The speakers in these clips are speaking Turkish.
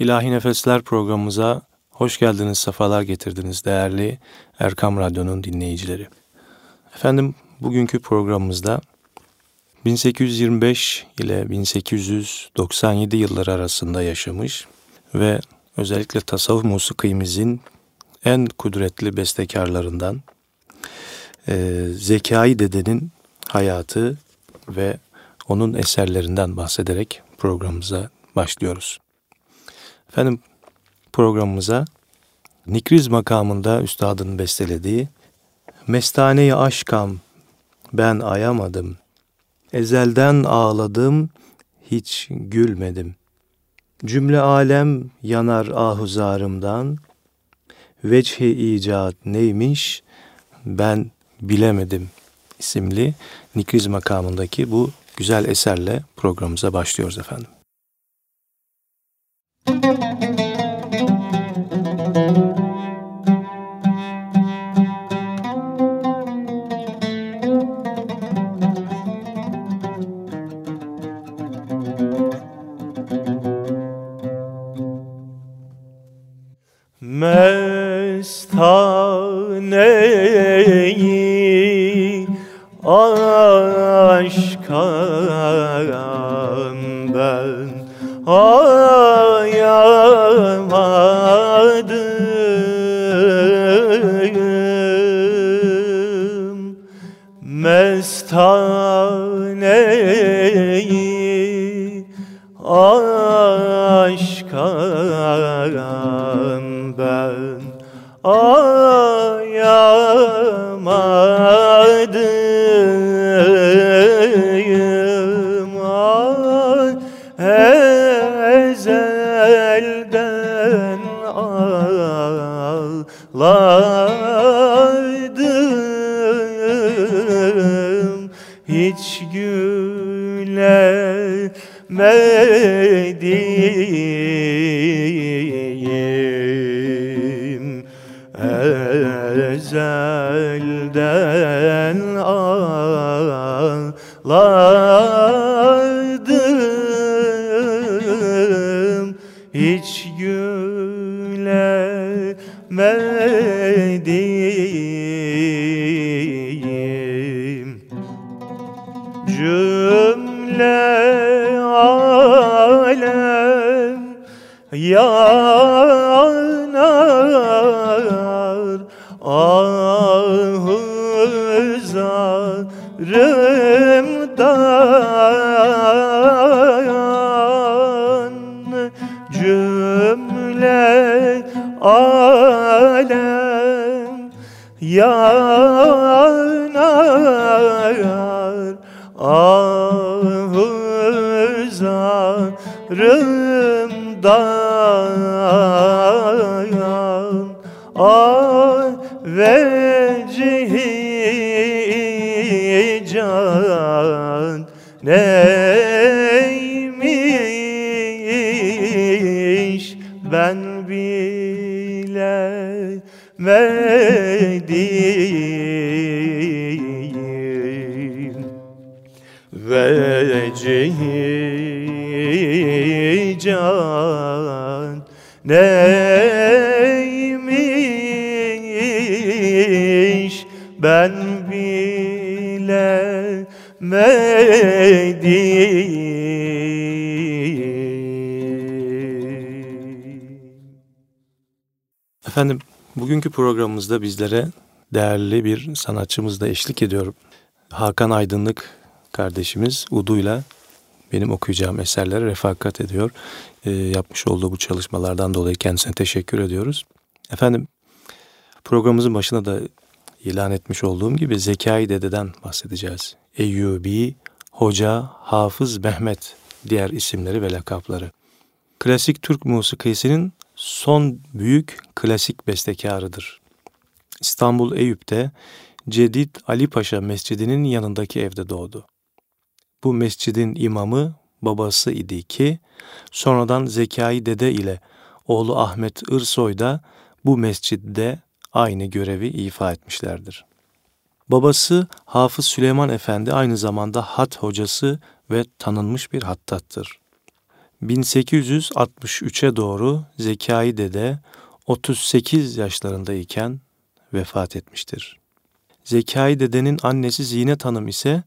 İlahi Nefesler programımıza hoş geldiniz, sefalar getirdiniz değerli Erkam Radyo'nun dinleyicileri. Efendim bugünkü programımızda 1825 ile 1897 yılları arasında yaşamış ve özellikle tasavvuf musikimizin en kudretli bestekarlarından e, Zekai Dede'nin hayatı ve onun eserlerinden bahsederek programımıza başlıyoruz. Efendim programımıza Nikriz makamında üstadın bestelediği Mestaneyi aşkam ben ayamadım. Ezelden ağladım hiç gülmedim. Cümle alem yanar ahuzarımdan. Veçhi icat neymiş ben bilemedim isimli Nikriz makamındaki bu güzel eserle programımıza başlıyoruz efendim. Mestaneyi Mestaneyi ahuzarımdan ay vecihi can neymiş ben bilemedim Efendim bugünkü programımızda bizlere değerli bir sanatçımız da eşlik ediyor. Hakan Aydınlık kardeşimiz Udu'yla benim okuyacağım eserlere refakat ediyor. E, yapmış olduğu bu çalışmalardan dolayı kendisine teşekkür ediyoruz. Efendim programımızın başına da ilan etmiş olduğum gibi Zekai Dede'den bahsedeceğiz. Eyyubi, Hoca, Hafız Mehmet diğer isimleri ve lakapları. Klasik Türk musikisinin son büyük klasik bestekarıdır. İstanbul Eyüp'te Cedid Ali Paşa Mescidi'nin yanındaki evde doğdu. Bu mescidin imamı babası idi ki sonradan Zekai Dede ile oğlu Ahmet Irsoy da bu mescidde aynı görevi ifa etmişlerdir. Babası Hafız Süleyman Efendi aynı zamanda hat hocası ve tanınmış bir hattattır. 1863'e doğru Zekai Dede 38 yaşlarındayken vefat etmiştir. Zekai Dede'nin annesi Zinet Hanım ise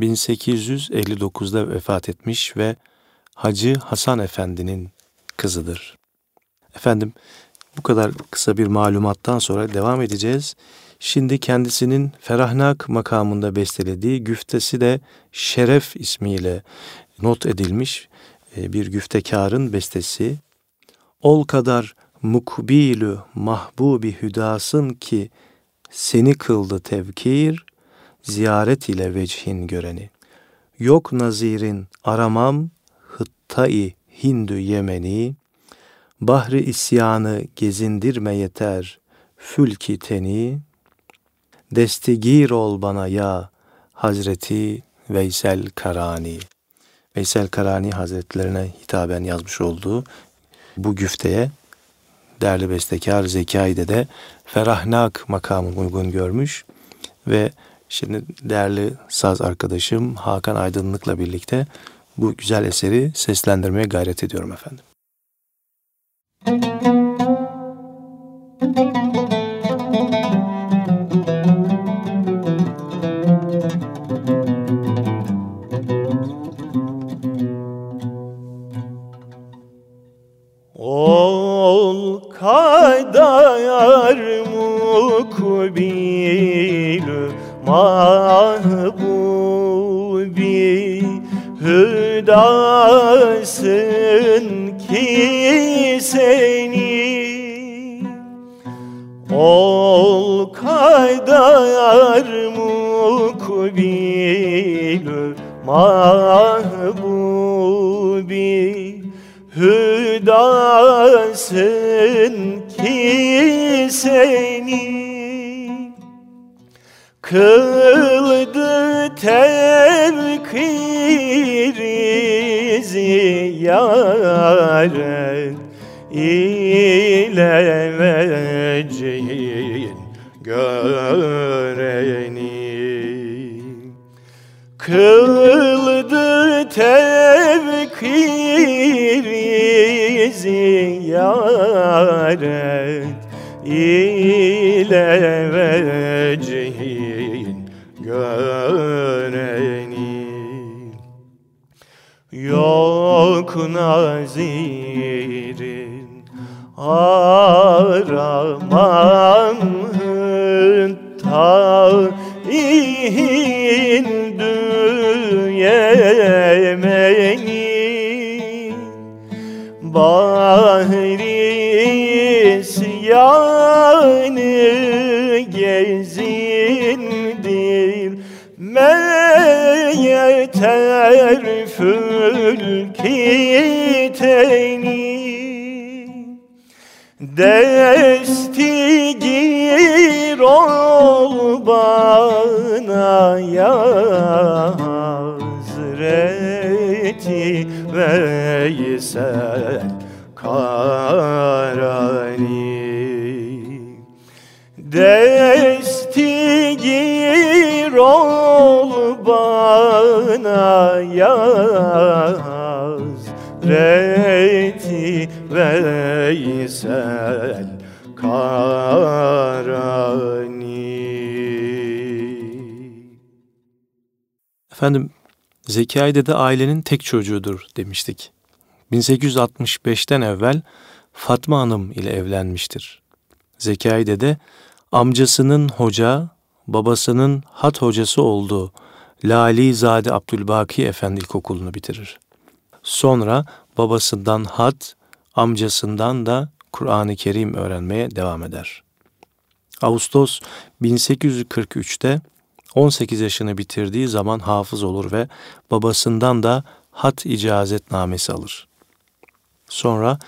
1859'da vefat etmiş ve Hacı Hasan Efendi'nin kızıdır. Efendim bu kadar kısa bir malumattan sonra devam edeceğiz. Şimdi kendisinin Ferahnak makamında bestelediği güftesi de Şeref ismiyle not edilmiş e, bir güftekarın bestesi. Ol kadar mukbilü mahbubi hüdasın ki seni kıldı tevkir, ziyaret ile vecihin göreni. Yok nazirin aramam hıttai Hindü Yemeni, bahri isyanı gezindirme yeter, fülki teni, destigir ol bana ya Hazreti Veysel Karani. Veysel Karani Hazretlerine hitaben yazmış olduğu bu güfteye değerli bestekar Zekai'de de Ferahnak makamı uygun görmüş ve şimdi değerli saz arkadaşım Hakan Aydınlık'la birlikte bu güzel eseri seslendirmeye gayret ediyorum efendim. Müzik yeter fülkiteni Destigir ol bana ya Hazreti Veysel Karani. Destigir ol bana ya Hazreti Veysel Karani. Efendim Zekai Dede ailenin tek çocuğudur demiştik. 1865'ten evvel Fatma Hanım ile evlenmiştir. Zekai Dede amcasının hoca, babasının hat hocası olduğu Lali Zade Abdülbaki Efendi İlkokulu'nu bitirir. Sonra babasından hat, amcasından da Kur'an-ı Kerim öğrenmeye devam eder. Ağustos 1843'te 18 yaşını bitirdiği zaman hafız olur ve babasından da hat icazetnamesi alır. Sonra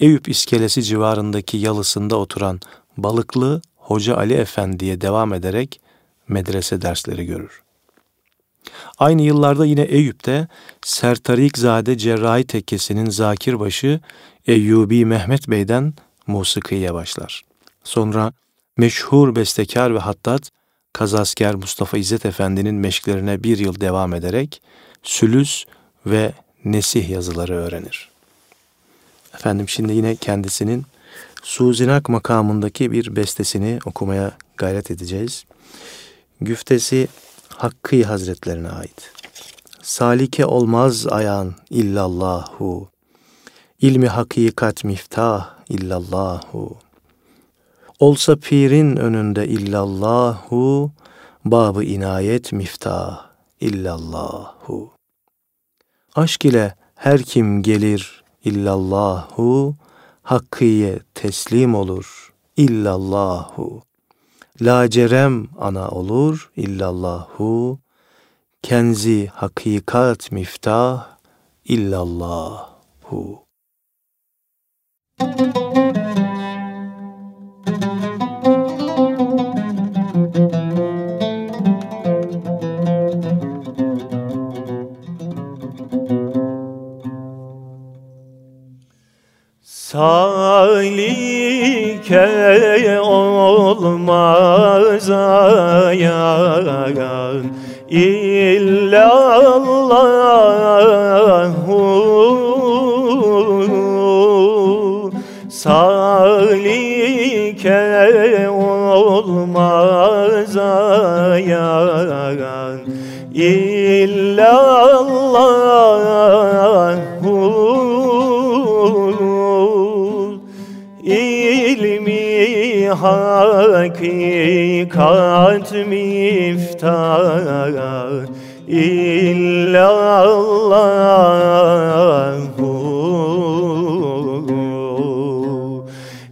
Eyüp iskelesi civarındaki yalısında oturan Balıklı Hoca Ali Efendi'ye devam ederek medrese dersleri görür. Aynı yıllarda yine Eyüp'te Sertarikzade Cerrahi Tekkesi'nin zakirbaşı Eyyubi Mehmet Bey'den musikiye başlar. Sonra meşhur bestekar ve hattat Kazasker Mustafa İzzet Efendi'nin meşklerine bir yıl devam ederek sülüs ve nesih yazıları öğrenir. Efendim şimdi yine kendisinin Suzinak makamındaki bir bestesini okumaya gayret edeceğiz. Güftesi Hakkı Hazretlerine ait. Salike olmaz ayağın illallahu. İlmi hakikat miftah illallahu. Olsa pirin önünde illallahu. Babı inayet miftah illallahu. Aşk ile her kim gelir illallahu. Hakkı'ya teslim olur illallahu. Lacerem ana olur illallahu. Kenzi hakikat miftah illallahu. Salike olmaz ayağın. İllallahu hakikat miftah illallahu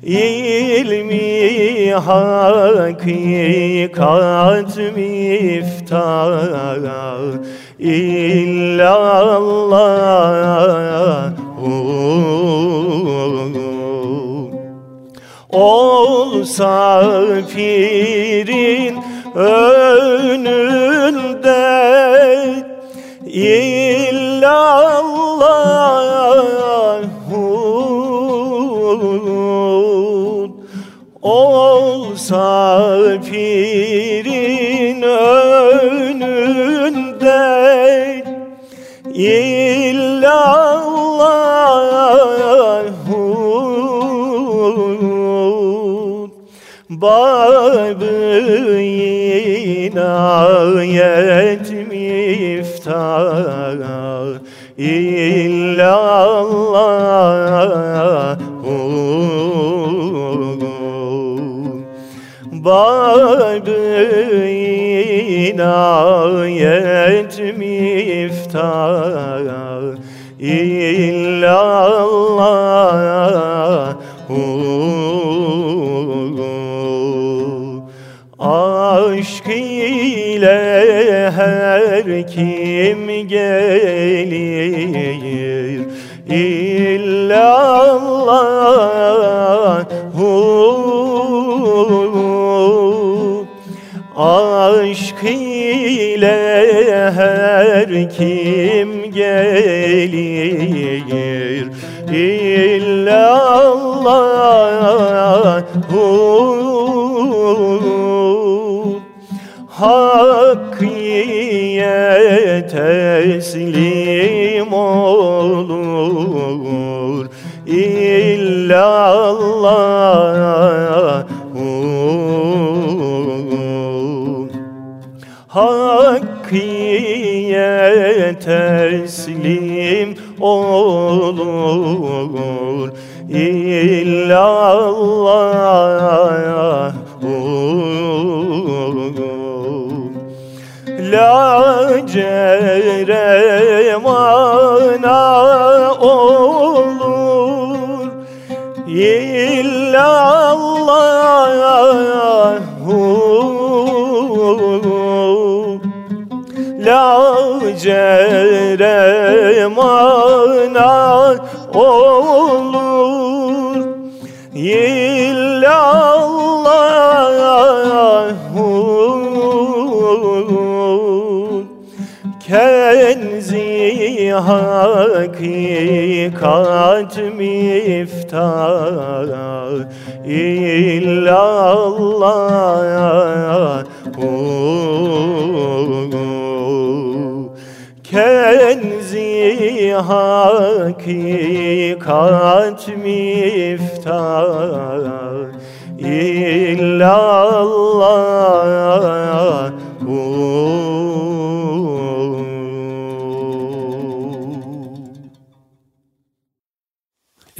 ilmi hakikat miftah illallahu Olsa pirin Babı inayet miftah illallahu Babı inayet miftah illallahu kim gelir? İllallahu Aşk ile her kim gelir? İllallahu teslim olur illallah. Hakkıya teslim olur illallah ceremana olur. İllallahu La ceremana olur hakikat miftah. İllallah Kenzi hakikat miftar illallah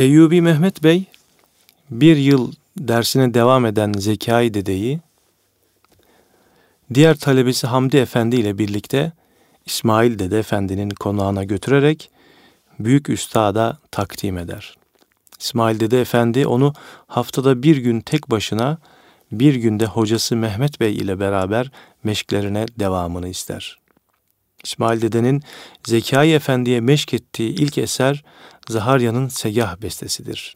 Eyyubi Mehmet Bey bir yıl dersine devam eden Zekai dedeyi diğer talebesi Hamdi Efendi ile birlikte İsmail Dede Efendi'nin konağına götürerek büyük üstada takdim eder. İsmail Dede Efendi onu haftada bir gün tek başına, bir günde hocası Mehmet Bey ile beraber meşklerine devamını ister. İsmail Dede'nin Zekai Efendi'ye meşk ettiği ilk eser Zaharya'nın Segah bestesidir.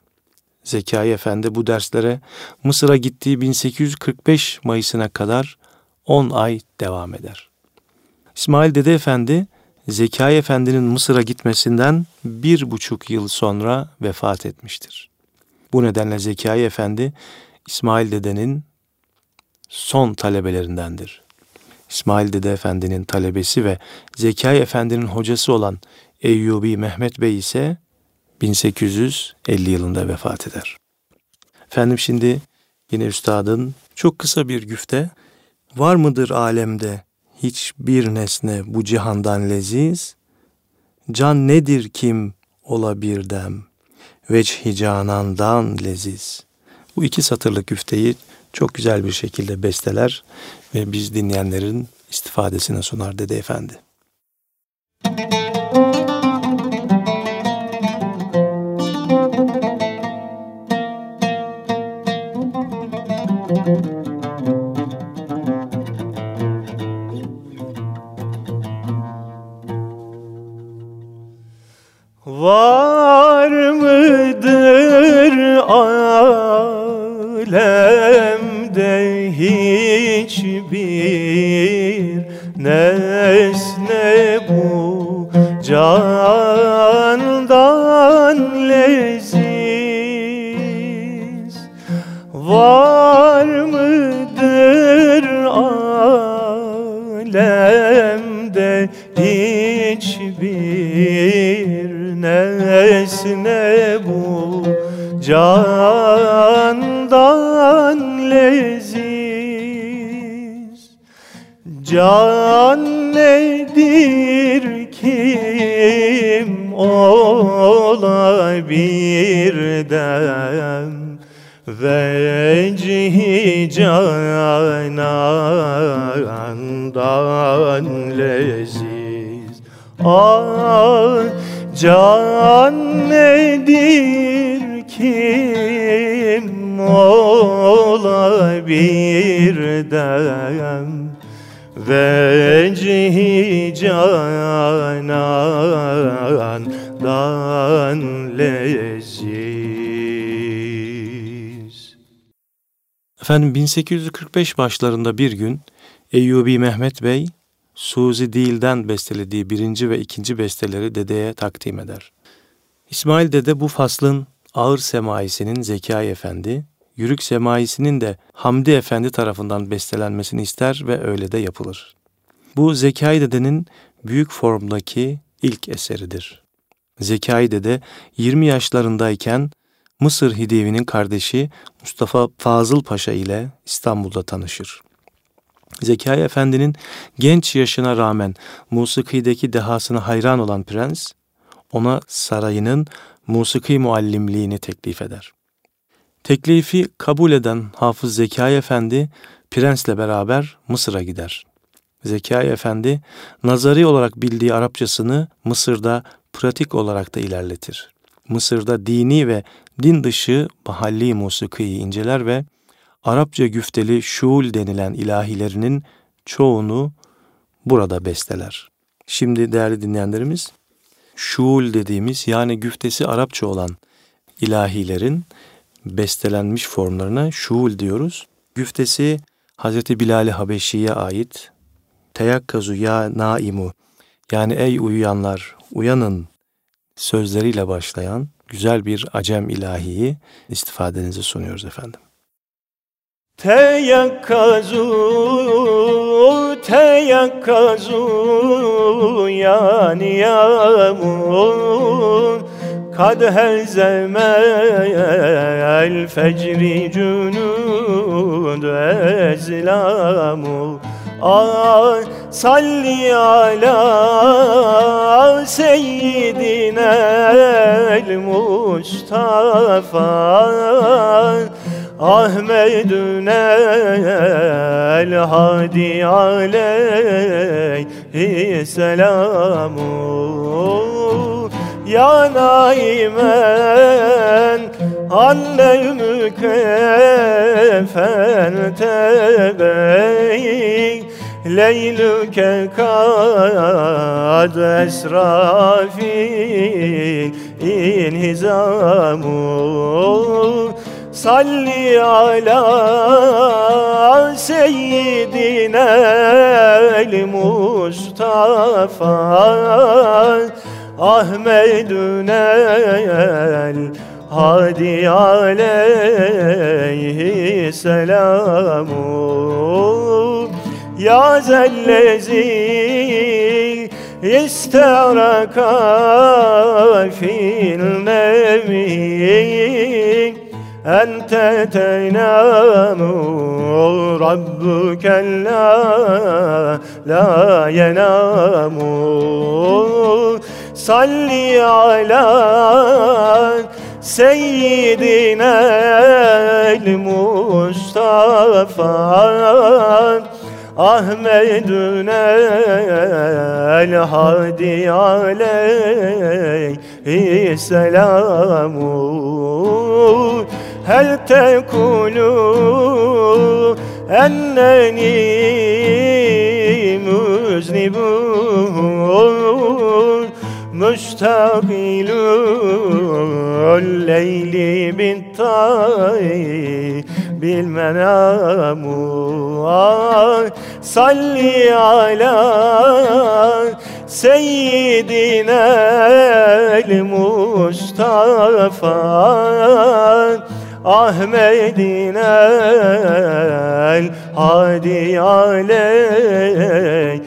Zekai Efendi bu derslere Mısır'a gittiği 1845 Mayıs'ına kadar 10 ay devam eder. İsmail Dede Efendi, Zekai Efendi'nin Mısır'a gitmesinden bir buçuk yıl sonra vefat etmiştir. Bu nedenle Zekai Efendi, İsmail Dede'nin son talebelerindendir. İsmail Dede Efendi'nin talebesi ve Zekai Efendi'nin hocası olan Eyyubi Mehmet Bey ise 1850 yılında vefat eder. Efendim şimdi yine üstadın çok kısa bir güfte var mıdır alemde hiçbir nesne bu cihandan leziz? Can nedir kim ola bir dem? Veçhi canandan leziz. Bu iki satırlık güfteyi çok güzel bir şekilde besteler ve biz dinleyenlerin istifadesine sunar Dede Efendi. Var candan leziz. Var mıdır alemde hiçbir nesne bu? Candan leziz. Can nedir olabilir dem Vecihi canandan leziz. Ah can nedir kim olabilir dem Vecihi canandan leziz Efendim 1845 başlarında bir gün Eyyubi Mehmet Bey Suzi Değil'den bestelediği birinci ve ikinci besteleri dedeye takdim eder. İsmail Dede bu faslın ağır semaisinin Zekai Efendi, yürük semaisinin de Hamdi Efendi tarafından bestelenmesini ister ve öyle de yapılır. Bu Zekai Dede'nin büyük formdaki ilk eseridir. Zekai Dede 20 yaşlarındayken Mısır Hidivi'nin kardeşi Mustafa Fazıl Paşa ile İstanbul'da tanışır. Zekai Efendi'nin genç yaşına rağmen musikideki dehasına hayran olan prens, ona sarayının musiki muallimliğini teklif eder. Teklifi kabul eden Hafız Zekai Efendi, prensle beraber Mısır'a gider. Zekai Efendi, nazari olarak bildiği Arapçasını Mısır'da pratik olarak da ilerletir. Mısır'da dini ve din dışı mahalli musikiyi inceler ve Arapça güfteli şuul denilen ilahilerinin çoğunu burada besteler. Şimdi değerli dinleyenlerimiz, şuul dediğimiz yani güftesi Arapça olan ilahilerin bestelenmiş formlarına şuul diyoruz. Güftesi Hazreti Bilal-i Habeşi'ye ait teyakkazu ya naimu yani ey uyuyanlar uyanın sözleriyle başlayan güzel bir acem ilahiyi istifadenize sunuyoruz efendim. Teyakkazu, teyakkazu ya niyamun Kad hezemel fecri cunud ezlamu Ah salli ala seyyidina el Mustafa Ahmedüne el hadi aleyhi selamu. Ya naimen anne mükefen tebey Leylüke kad esrafil inhizamu Salli ala seyyidina el-Mustafa Ahmedüne hadi aleyhi selamu Ya zellezi isteraka fil nevi أنت تنام ربك لا لا ينام صل على Seyyidine el Mustafa Ahmedüne el Hadi aleyhi selamu. Hel tekulu enneni müznibun مشتغل الليل بالطيب بالمنام صلي على سيدنا المصطفى Ahmedine el hadi aleyhi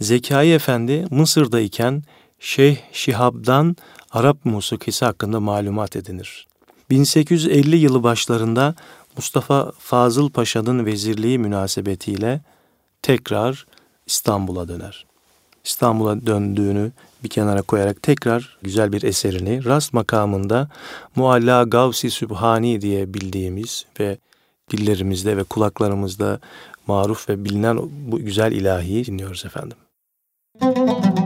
Zekai Efendi Mısır'dayken Şeyh Şihab'dan Arap musikisi hakkında malumat edinir. 1850 yılı başlarında Mustafa Fazıl Paşa'nın vezirliği münasebetiyle tekrar İstanbul'a döner. İstanbul'a döndüğünü bir kenara koyarak tekrar güzel bir eserini rast makamında Mualla Gavsi Sübhani diye bildiğimiz ve dillerimizde ve kulaklarımızda maruf ve bilinen bu güzel ilahiyi dinliyoruz efendim. Müzik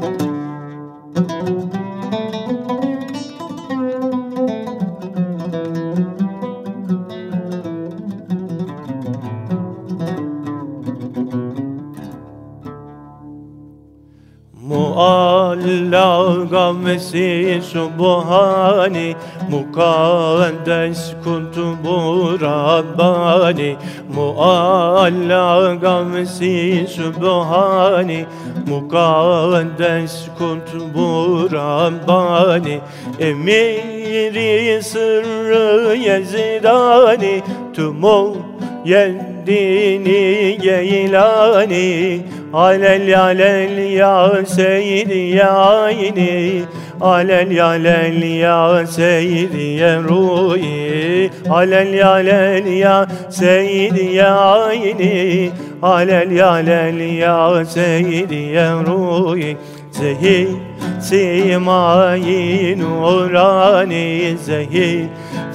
Mualla gamesi subhani Mukaddes kuntubu Rabbani Mualla gamesi subhani. Mukaddes kuntubu Rabbani Emiri sırrı yezidani. Tumu yendini geylani. Alel alel ya seyidi ya ayni Alel ya seyidi ya ruhi. Alel ya seyidi ya ayni. Alel ya seyidi ya ruhi. Zehir simayi nurani Zehir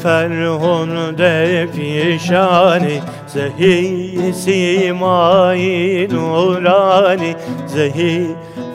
ferhun de pişani Zehir simayi nurani Zehir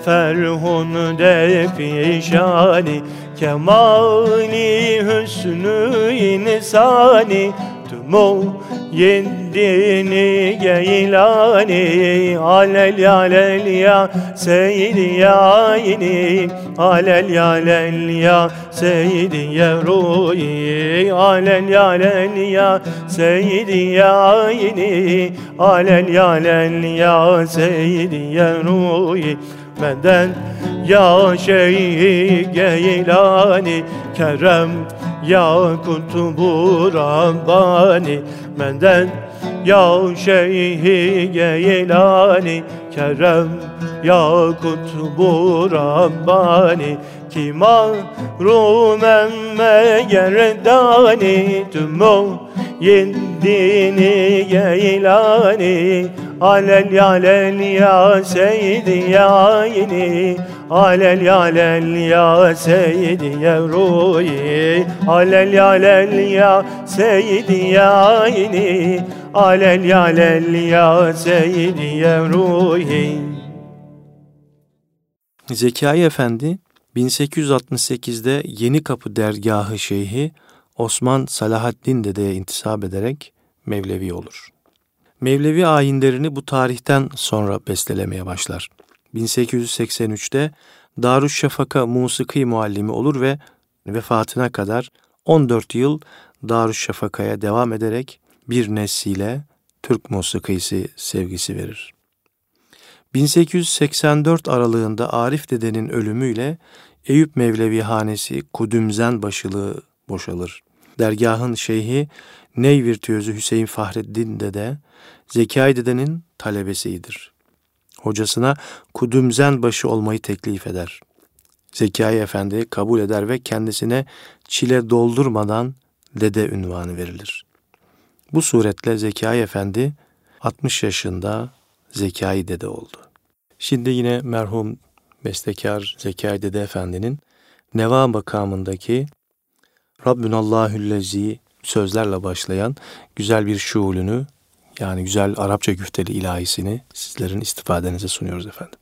ferhun de pişani Kemali hüsnü insani Tumu yendini geylani Alel alel ya seydi ya ini Alel alel ya seydi ya ruhi Alel alel ya seydi ya ini Alel alel ya seydi ya ruhi Benden ya Şeyh Geylani Kerem ya Kutubu Rabbani Menden ya Şeyh Geylani Kerem ya Kutubu Rabbani Kima rumemme gerdani Tümü yendini geylani Alel alel ya seydi ya yini Alel alel ya seydi ya ruhi Alel alel ya seydi ya yini Alel alel ya seydi ya ruhi Zekai Efendi 1868'de Yeni Kapı Dergahı Şeyhi Osman Salahaddin Dede'ye intisap ederek Mevlevi olur. Mevlevi ayinlerini bu tarihten sonra bestelemeye başlar. 1883'te Darüşşafaka musiki muallimi olur ve vefatına kadar 14 yıl Darüşşafaka'ya devam ederek bir nesile Türk musikisi sevgisi verir. 1884 aralığında Arif dedenin ölümüyle Eyüp Mevlevi Hanesi Kudümzen başılığı boşalır. Dergahın şeyhi Ney virtüözü Hüseyin Fahreddin dede Zekai dedenin talebesidir. Hocasına Kudümzen başı olmayı teklif eder. Zekai Efendi kabul eder ve kendisine çile doldurmadan dede ünvanı verilir. Bu suretle Zekai Efendi 60 yaşında Zekai Dede oldu. Şimdi yine merhum bestekar Zekai Dede Efendi'nin Neva makamındaki Rabbünallahüllezi sözlerle başlayan güzel bir şuulünü yani güzel Arapça güfteli ilahisini sizlerin istifadenize sunuyoruz efendim.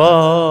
Oh.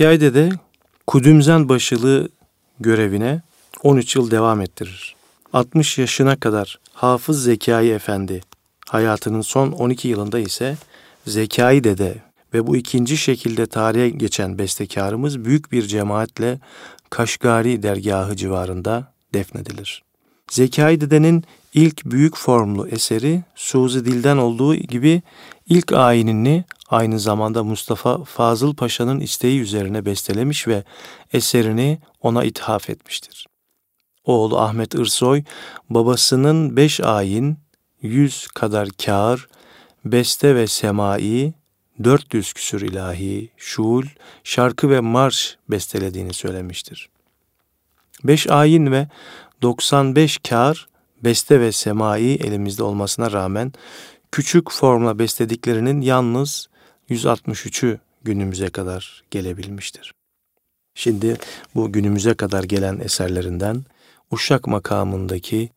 Zekai de Kudümzen başılığı görevine 13 yıl devam ettirir. 60 yaşına kadar Hafız Zekai Efendi, hayatının son 12 yılında ise Zekai Dede ve bu ikinci şekilde tarihe geçen bestekarımız büyük bir cemaatle Kaşgari dergahı civarında defnedilir. Zekai Dede'nin ilk büyük formlu eseri Suzi Dil'den olduğu gibi ilk ayinini aynı zamanda Mustafa Fazıl Paşa'nın isteği üzerine bestelemiş ve eserini ona ithaf etmiştir. Oğlu Ahmet Irsoy, babasının beş ayin, yüz kadar kâr, beste ve semai, dört yüz küsür ilahi, şuul, şarkı ve marş bestelediğini söylemiştir. Beş ayin ve 95 kar beste ve semai elimizde olmasına rağmen küçük formla beslediklerinin yalnız 163'ü günümüze kadar gelebilmiştir. Şimdi bu günümüze kadar gelen eserlerinden Uşak makamındaki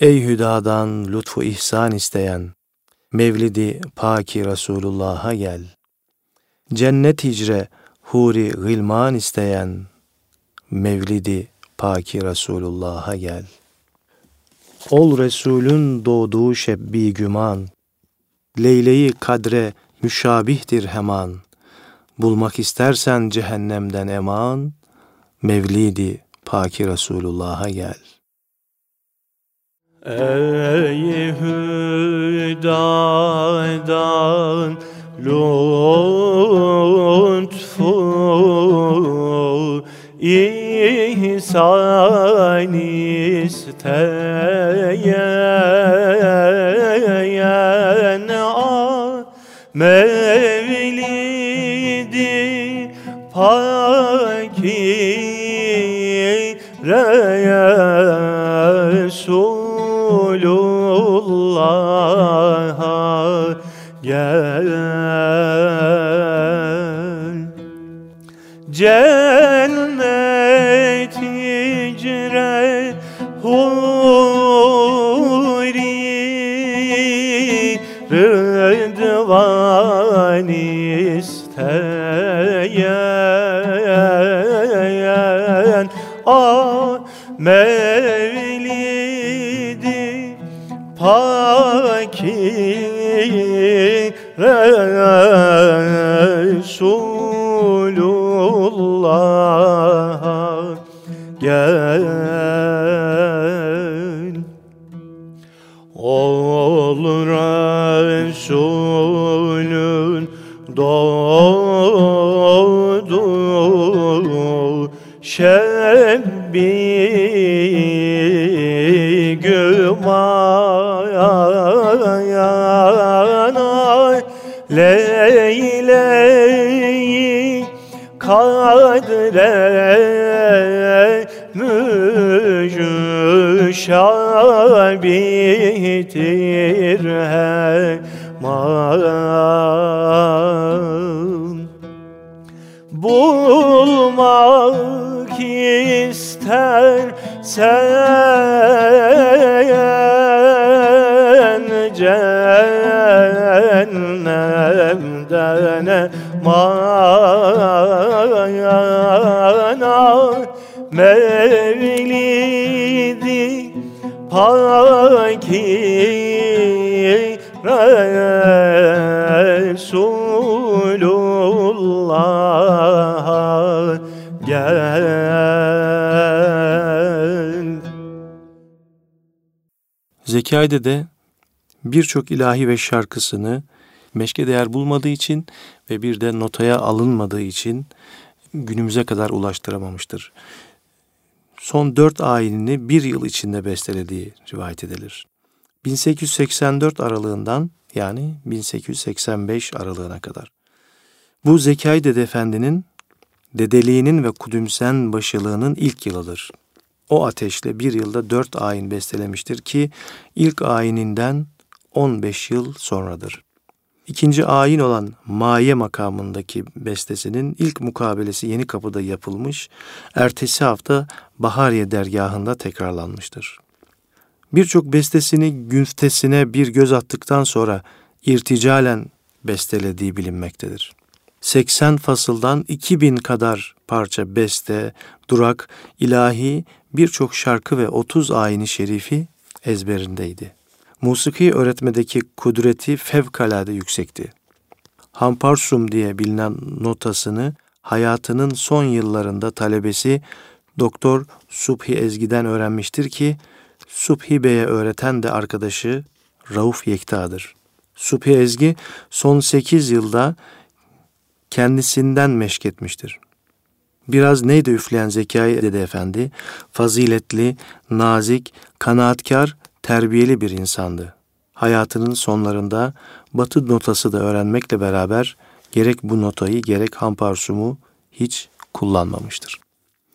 Ey hüdadan lütfu ihsan isteyen Mevlidi Paki Resulullah'a gel. Cennet hicre huri gılman isteyen Mevlidi Paki Resulullah'a gel. Ol Resulün doğduğu şebbi güman, Leyleyi kadre müşabihtir heman. Bulmak istersen cehennemden eman, Mevlidi Paki Resulullah'a gel. Ey hüdadan lütfu ihsan isteyen Mevlidi paki Resulullah'a gel. Cennet Resulün Zekai'de de birçok ilahi ve şarkısını meşke değer bulmadığı için ve bir de notaya alınmadığı için günümüze kadar ulaştıramamıştır. Son dört ayinini bir yıl içinde bestelediği rivayet edilir. 1884 aralığından yani 1885 aralığına kadar. Bu Zekai Dede Efendi'nin dedeliğinin ve kudümsen başılığının ilk yılıdır. O ateşle bir yılda dört ayin bestelemiştir ki ilk ayininden 15 yıl sonradır. İkinci ayin olan Maye makamındaki bestesinin ilk mukabelesi Yeni Kapı'da yapılmış, ertesi hafta Bahariye dergahında tekrarlanmıştır. Birçok bestesini güftesine bir göz attıktan sonra irticalen bestelediği bilinmektedir. 80 fasıldan 2000 kadar parça beste, durak, ilahi birçok şarkı ve 30 ayini şerifi ezberindeydi. Musiki öğretmedeki kudreti fevkalade yüksekti. Hamparsum diye bilinen notasını hayatının son yıllarında talebesi Doktor Subhi Ezgi'den öğrenmiştir ki Subhi Bey'e öğreten de arkadaşı Rauf Yekta'dır. Subhi Ezgi son 8 yılda kendisinden meşk etmiştir. Biraz neydi üfleyen Zekai Dede Efendi, faziletli, nazik, kanaatkar, terbiyeli bir insandı. Hayatının sonlarında batı notası da öğrenmekle beraber gerek bu notayı gerek hamparsumu hiç kullanmamıştır.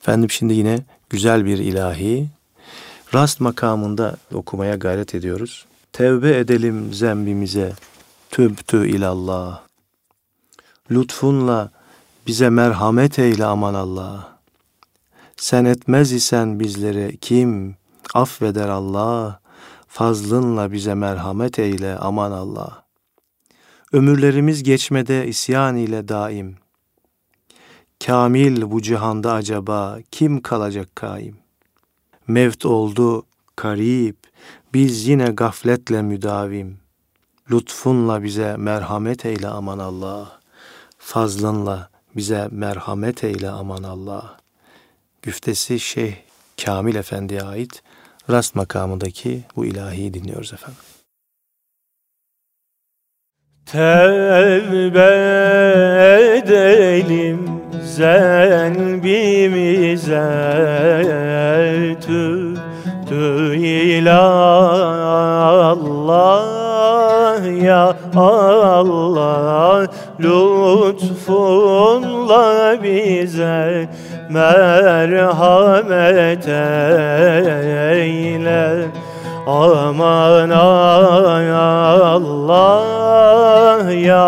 Efendim şimdi yine güzel bir ilahi. Rast makamında okumaya gayret ediyoruz. Tevbe edelim zembimize, tübtü ilallah. Lütfunla bize merhamet eyle aman Allah. Sen etmez isen bizleri kim affeder Allah. Fazlınla bize merhamet eyle aman Allah. Ömürlerimiz geçmede isyan ile daim. Kamil bu cihanda acaba kim kalacak kaim? Mevt oldu karip, biz yine gafletle müdavim. Lütfunla bize merhamet eyle aman Allah. Fazlınla bize merhamet eyle aman Allah. Güftesi Şeyh Kamil Efendi'ye ait rast makamındaki bu ilahiyi dinliyoruz efendim. Tevbe edelim zenbimize tü, tü ilallah ya Allah lütfunla bize merhamet eyle. Aman Allah ya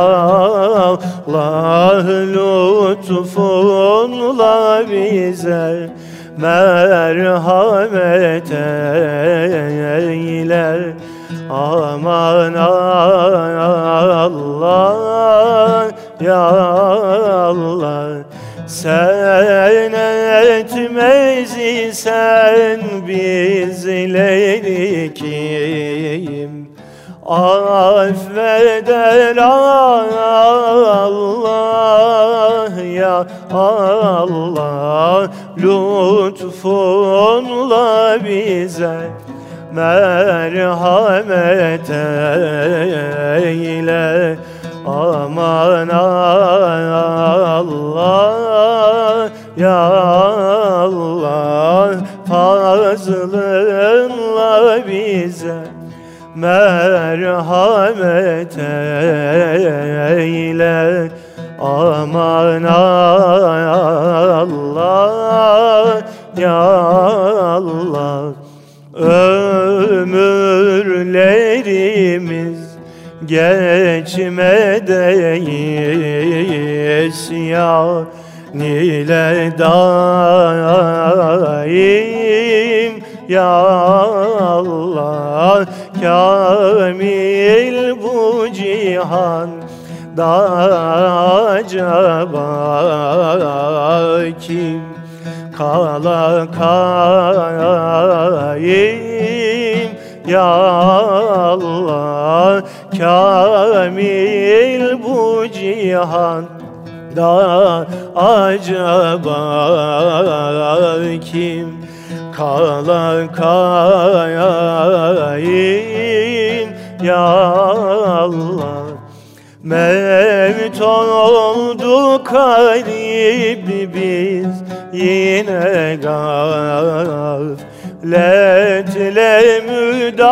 Allah lütfunla bize merhamet eyle Aman Allah ya Allah. Sen etmez isen bizleri kim affeder Allah ya Allah. Lütfunla bize merhamet eyle. Aman Allah ya Allah fazlınla bize merhamet eyle. Aman Allah ya Allah ömürlerimiz geçmedeyiz ya nile daim. Ya Allah kamil bu cihan da acaba kim kala kayım ya Allah kamil bu cihan da acaba kim? Kala kayım ya Allah Mevt oldu kalip biz yine gafletle müdavim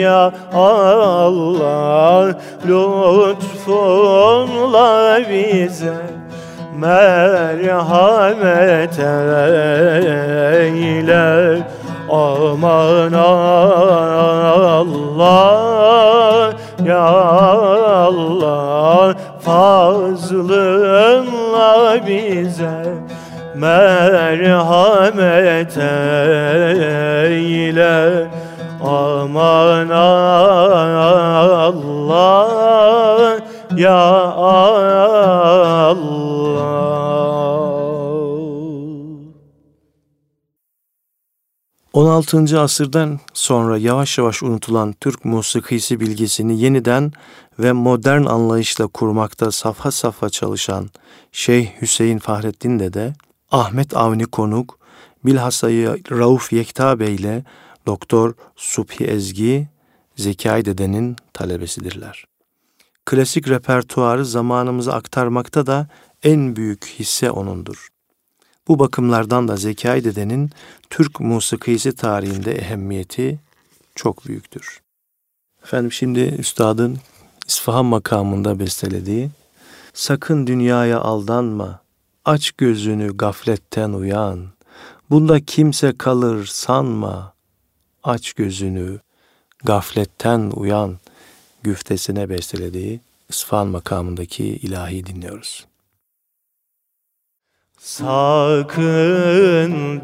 ya Allah lütfunla bize merhamet eyle. Aman Allah ya Allah fazlınla bize merhamet eyle aman Allah ya Allah 16. asırdan sonra yavaş yavaş unutulan Türk musikisi bilgisini yeniden ve modern anlayışla kurmakta safha safha çalışan Şeyh Hüseyin Fahrettin Dede, Ahmet Avni Konuk, bilhassa Rauf Yekta Bey ile Doktor Subhi Ezgi, Zekai Dede'nin talebesidirler. Klasik repertuarı zamanımıza aktarmakta da en büyük hisse onundur. Bu bakımlardan da Zekai Dede'nin Türk musikisi tarihinde ehemmiyeti çok büyüktür. Efendim şimdi üstadın İsfahan makamında bestelediği Sakın dünyaya aldanma, aç gözünü gafletten uyan. Bunda kimse kalır sanma, aç gözünü gafletten uyan güftesine bestelediği İsfahan makamındaki ilahi dinliyoruz. Sakın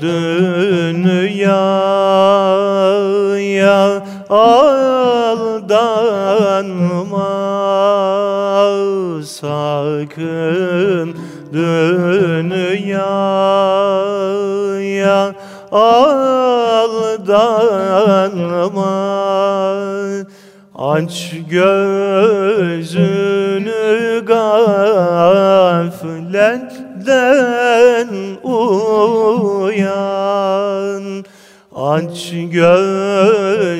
dünyaya aldanma Sakın dünyaya aldanma Aç gözünü gafletten uyan. Aç gözünü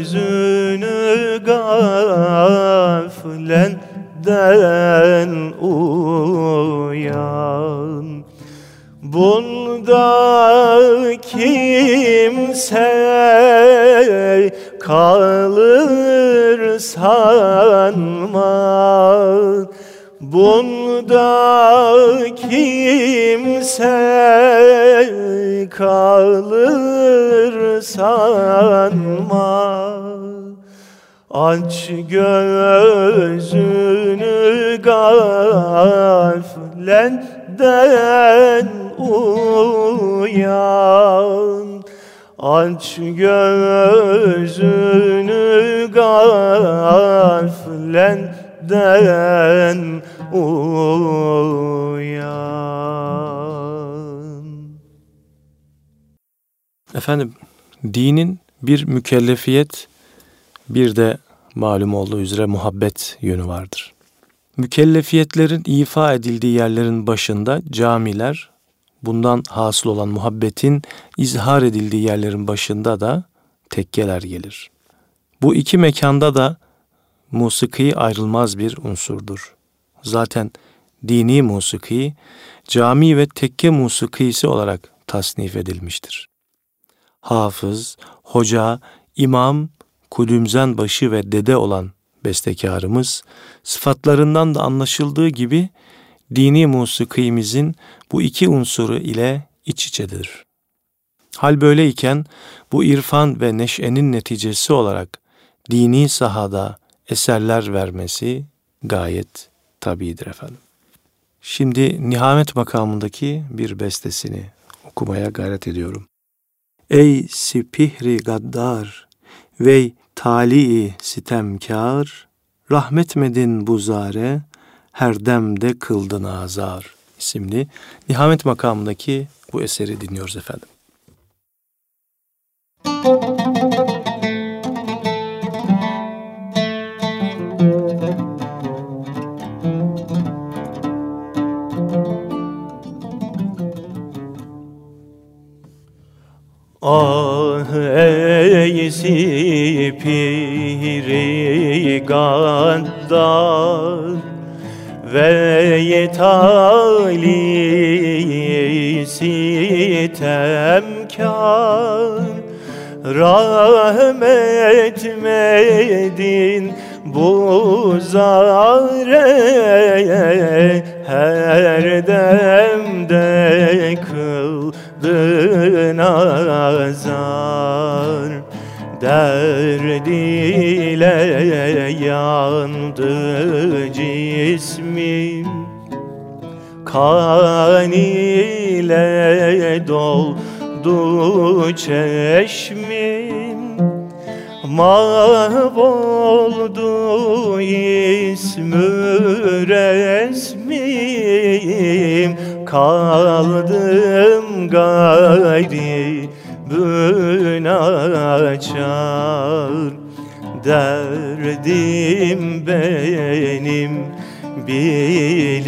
gafletten uyan Bunda kimse kalır sanma Bunda kimse kalır sanma Aç gözünü gafletten uyan Aç gözünü gafletten uyan Efendim, dinin bir mükellefiyet, bir de malum olduğu üzere muhabbet yönü vardır. Mükellefiyetlerin ifa edildiği yerlerin başında camiler, bundan hasıl olan muhabbetin izhar edildiği yerlerin başında da tekkeler gelir. Bu iki mekanda da musiki ayrılmaz bir unsurdur. Zaten dini musiki, cami ve tekke musikisi olarak tasnif edilmiştir. Hafız, hoca, imam, kudümzen başı ve dede olan bestekarımız, sıfatlarından da anlaşıldığı gibi dini musikimizin bu iki unsuru ile iç içedir. Hal böyleyken bu irfan ve neşenin neticesi olarak dini sahada eserler vermesi gayet tabidir efendim. Şimdi nihamet makamındaki bir bestesini okumaya gayret ediyorum. Ey sipihri gaddar, vey tali sitemkar, rahmetmedin bu zare, her demde kıldın azar isimli nihamet makamındaki bu eseri dinliyoruz efendim. Ah ey sipiri gaddar ve yetali sitemkar Rahmet medin bu zare her demde kıldın azar. Derd ile yandı cismim Kan ile doldu çeşmim Mahvoldu ismü resmim Kaldım gayri bün açar Derdim benim bilinmez.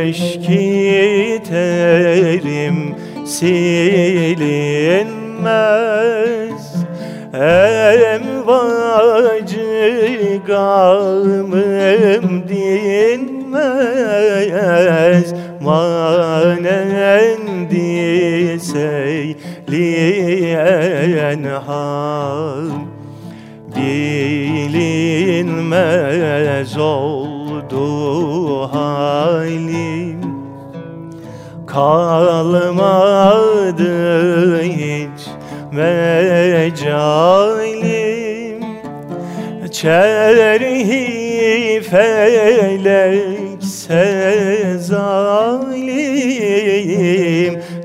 Eşki terim silinmez. Emvacı gamım dinmez. Manendi seyliyen hal Bilinmez oldu halim. Kalmadı hiç mecalim. Çerhi felek sezalim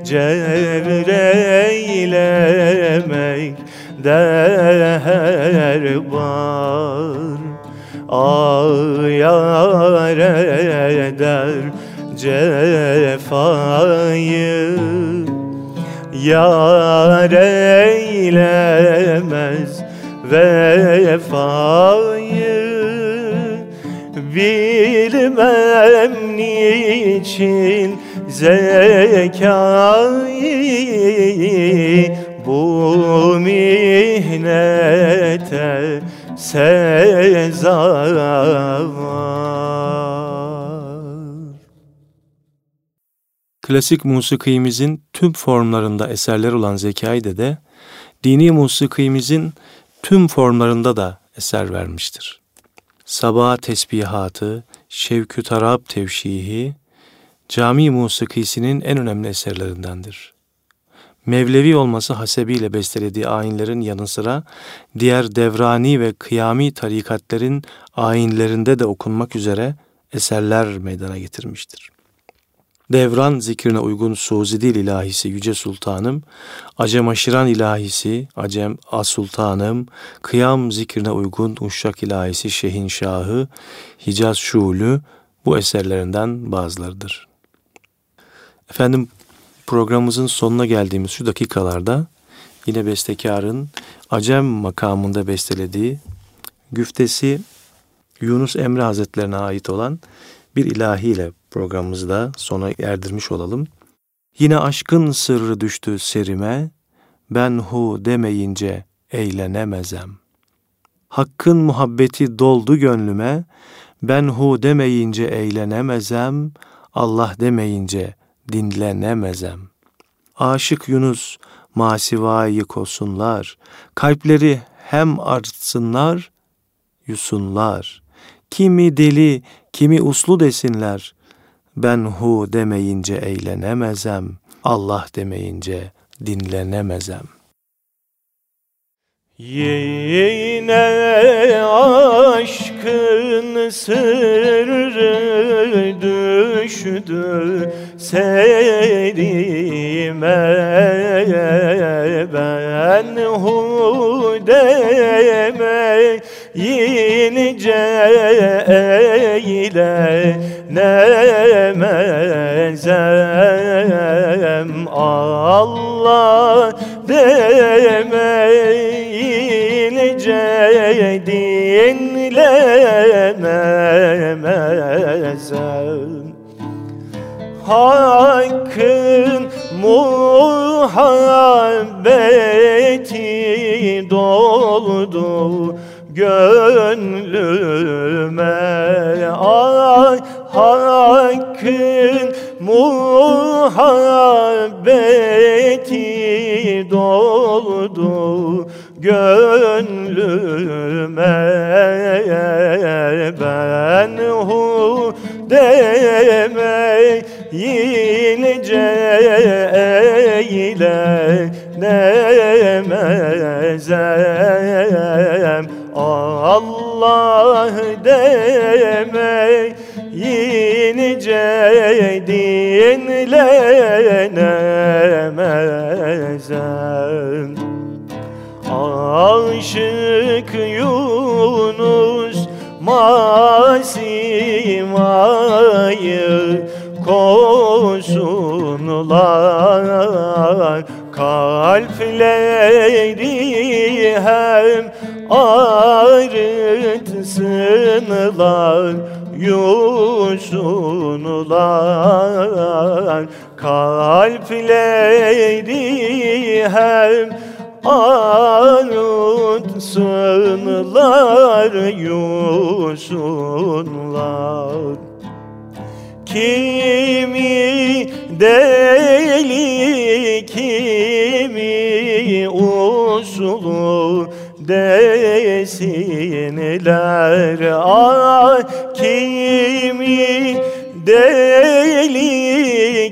Cevreylemek der bar Ağyar eder cefayı. Yar eylemez vefayı. Bilmem niçin zekayı Bu mihnete sezavar Klasik musikimizin tüm formlarında eserler olan Zekai de dini musikimizin tüm formlarında da eser vermiştir. Sabah tesbihatı, şevkü tarab tevşihi, cami musikisinin en önemli eserlerindendir. Mevlevi olması hasebiyle bestelediği ayinlerin yanı sıra diğer devrani ve kıyami tarikatlerin ayinlerinde de okunmak üzere eserler meydana getirmiştir. Devran zikrine uygun Suzi dil ilahisi Yüce Sultanım, Acem aşiran ilahisi Acem As Sultanım, Kıyam zikrine uygun Uşşak ilahisi Şehin Şahı, Hicaz Şuulü bu eserlerinden bazılarıdır. Efendim programımızın sonuna geldiğimiz şu dakikalarda yine bestekarın Acem makamında bestelediği güftesi Yunus Emre Hazretlerine ait olan bir ilahiyle programımızı da sona erdirmiş olalım. Yine aşkın sırrı düştü serime, ben hu demeyince eğlenemezem. Hakkın muhabbeti doldu gönlüme, ben hu demeyince eğlenemezem, Allah demeyince dinlenemezem. Aşık Yunus masivayı kosunlar, kalpleri hem artsınlar, yusunlar. Kimi deli, kimi uslu desinler, ben hu demeyince eğlenemezem, Allah demeyince dinlenemezem. Yine aşkın sırrı düştü serime Ben hu demeyince eyle nemezem Allah demeyince dinlenemezem Hakkın muhabbeti doldu gönlüme. Ay hakkın muhabbeti doldu gönlüme. Ben hu demeyince eyle demezem Allah demeyince dinlenemezem Aşık kosunlar Kalpleri hem ağrıtsınlar yusunlar Kalpleri hem ağrıtsınlar yusunlar Kimi deli kimi uslu desinler. Ah kimi deli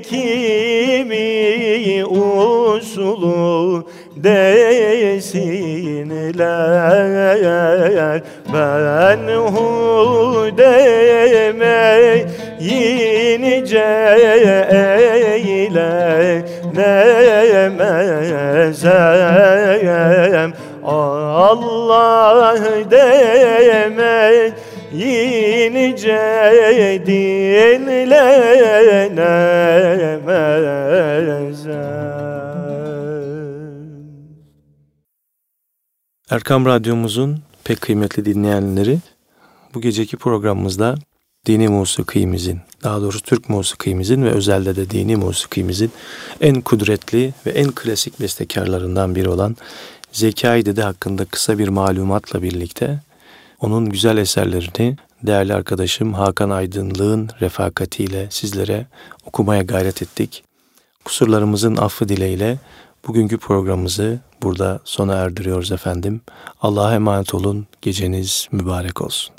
kimi uslu desinler. Ben hu demeyince eylemezem Allah demeyince dinlenemezem. Erkam Radyomuzun pek kıymetli dinleyenleri bu geceki programımızda dini musikimizin, daha doğrusu Türk musikimizin ve özelde de dini musikimizin en kudretli ve en klasik bestekarlarından biri olan Zekai Dede hakkında kısa bir malumatla birlikte onun güzel eserlerini değerli arkadaşım Hakan Aydınlık'ın refakatiyle sizlere okumaya gayret ettik. Kusurlarımızın affı dileğiyle bugünkü programımızı burada sona erdiriyoruz efendim. Allah'a emanet olun. Geceniz mübarek olsun.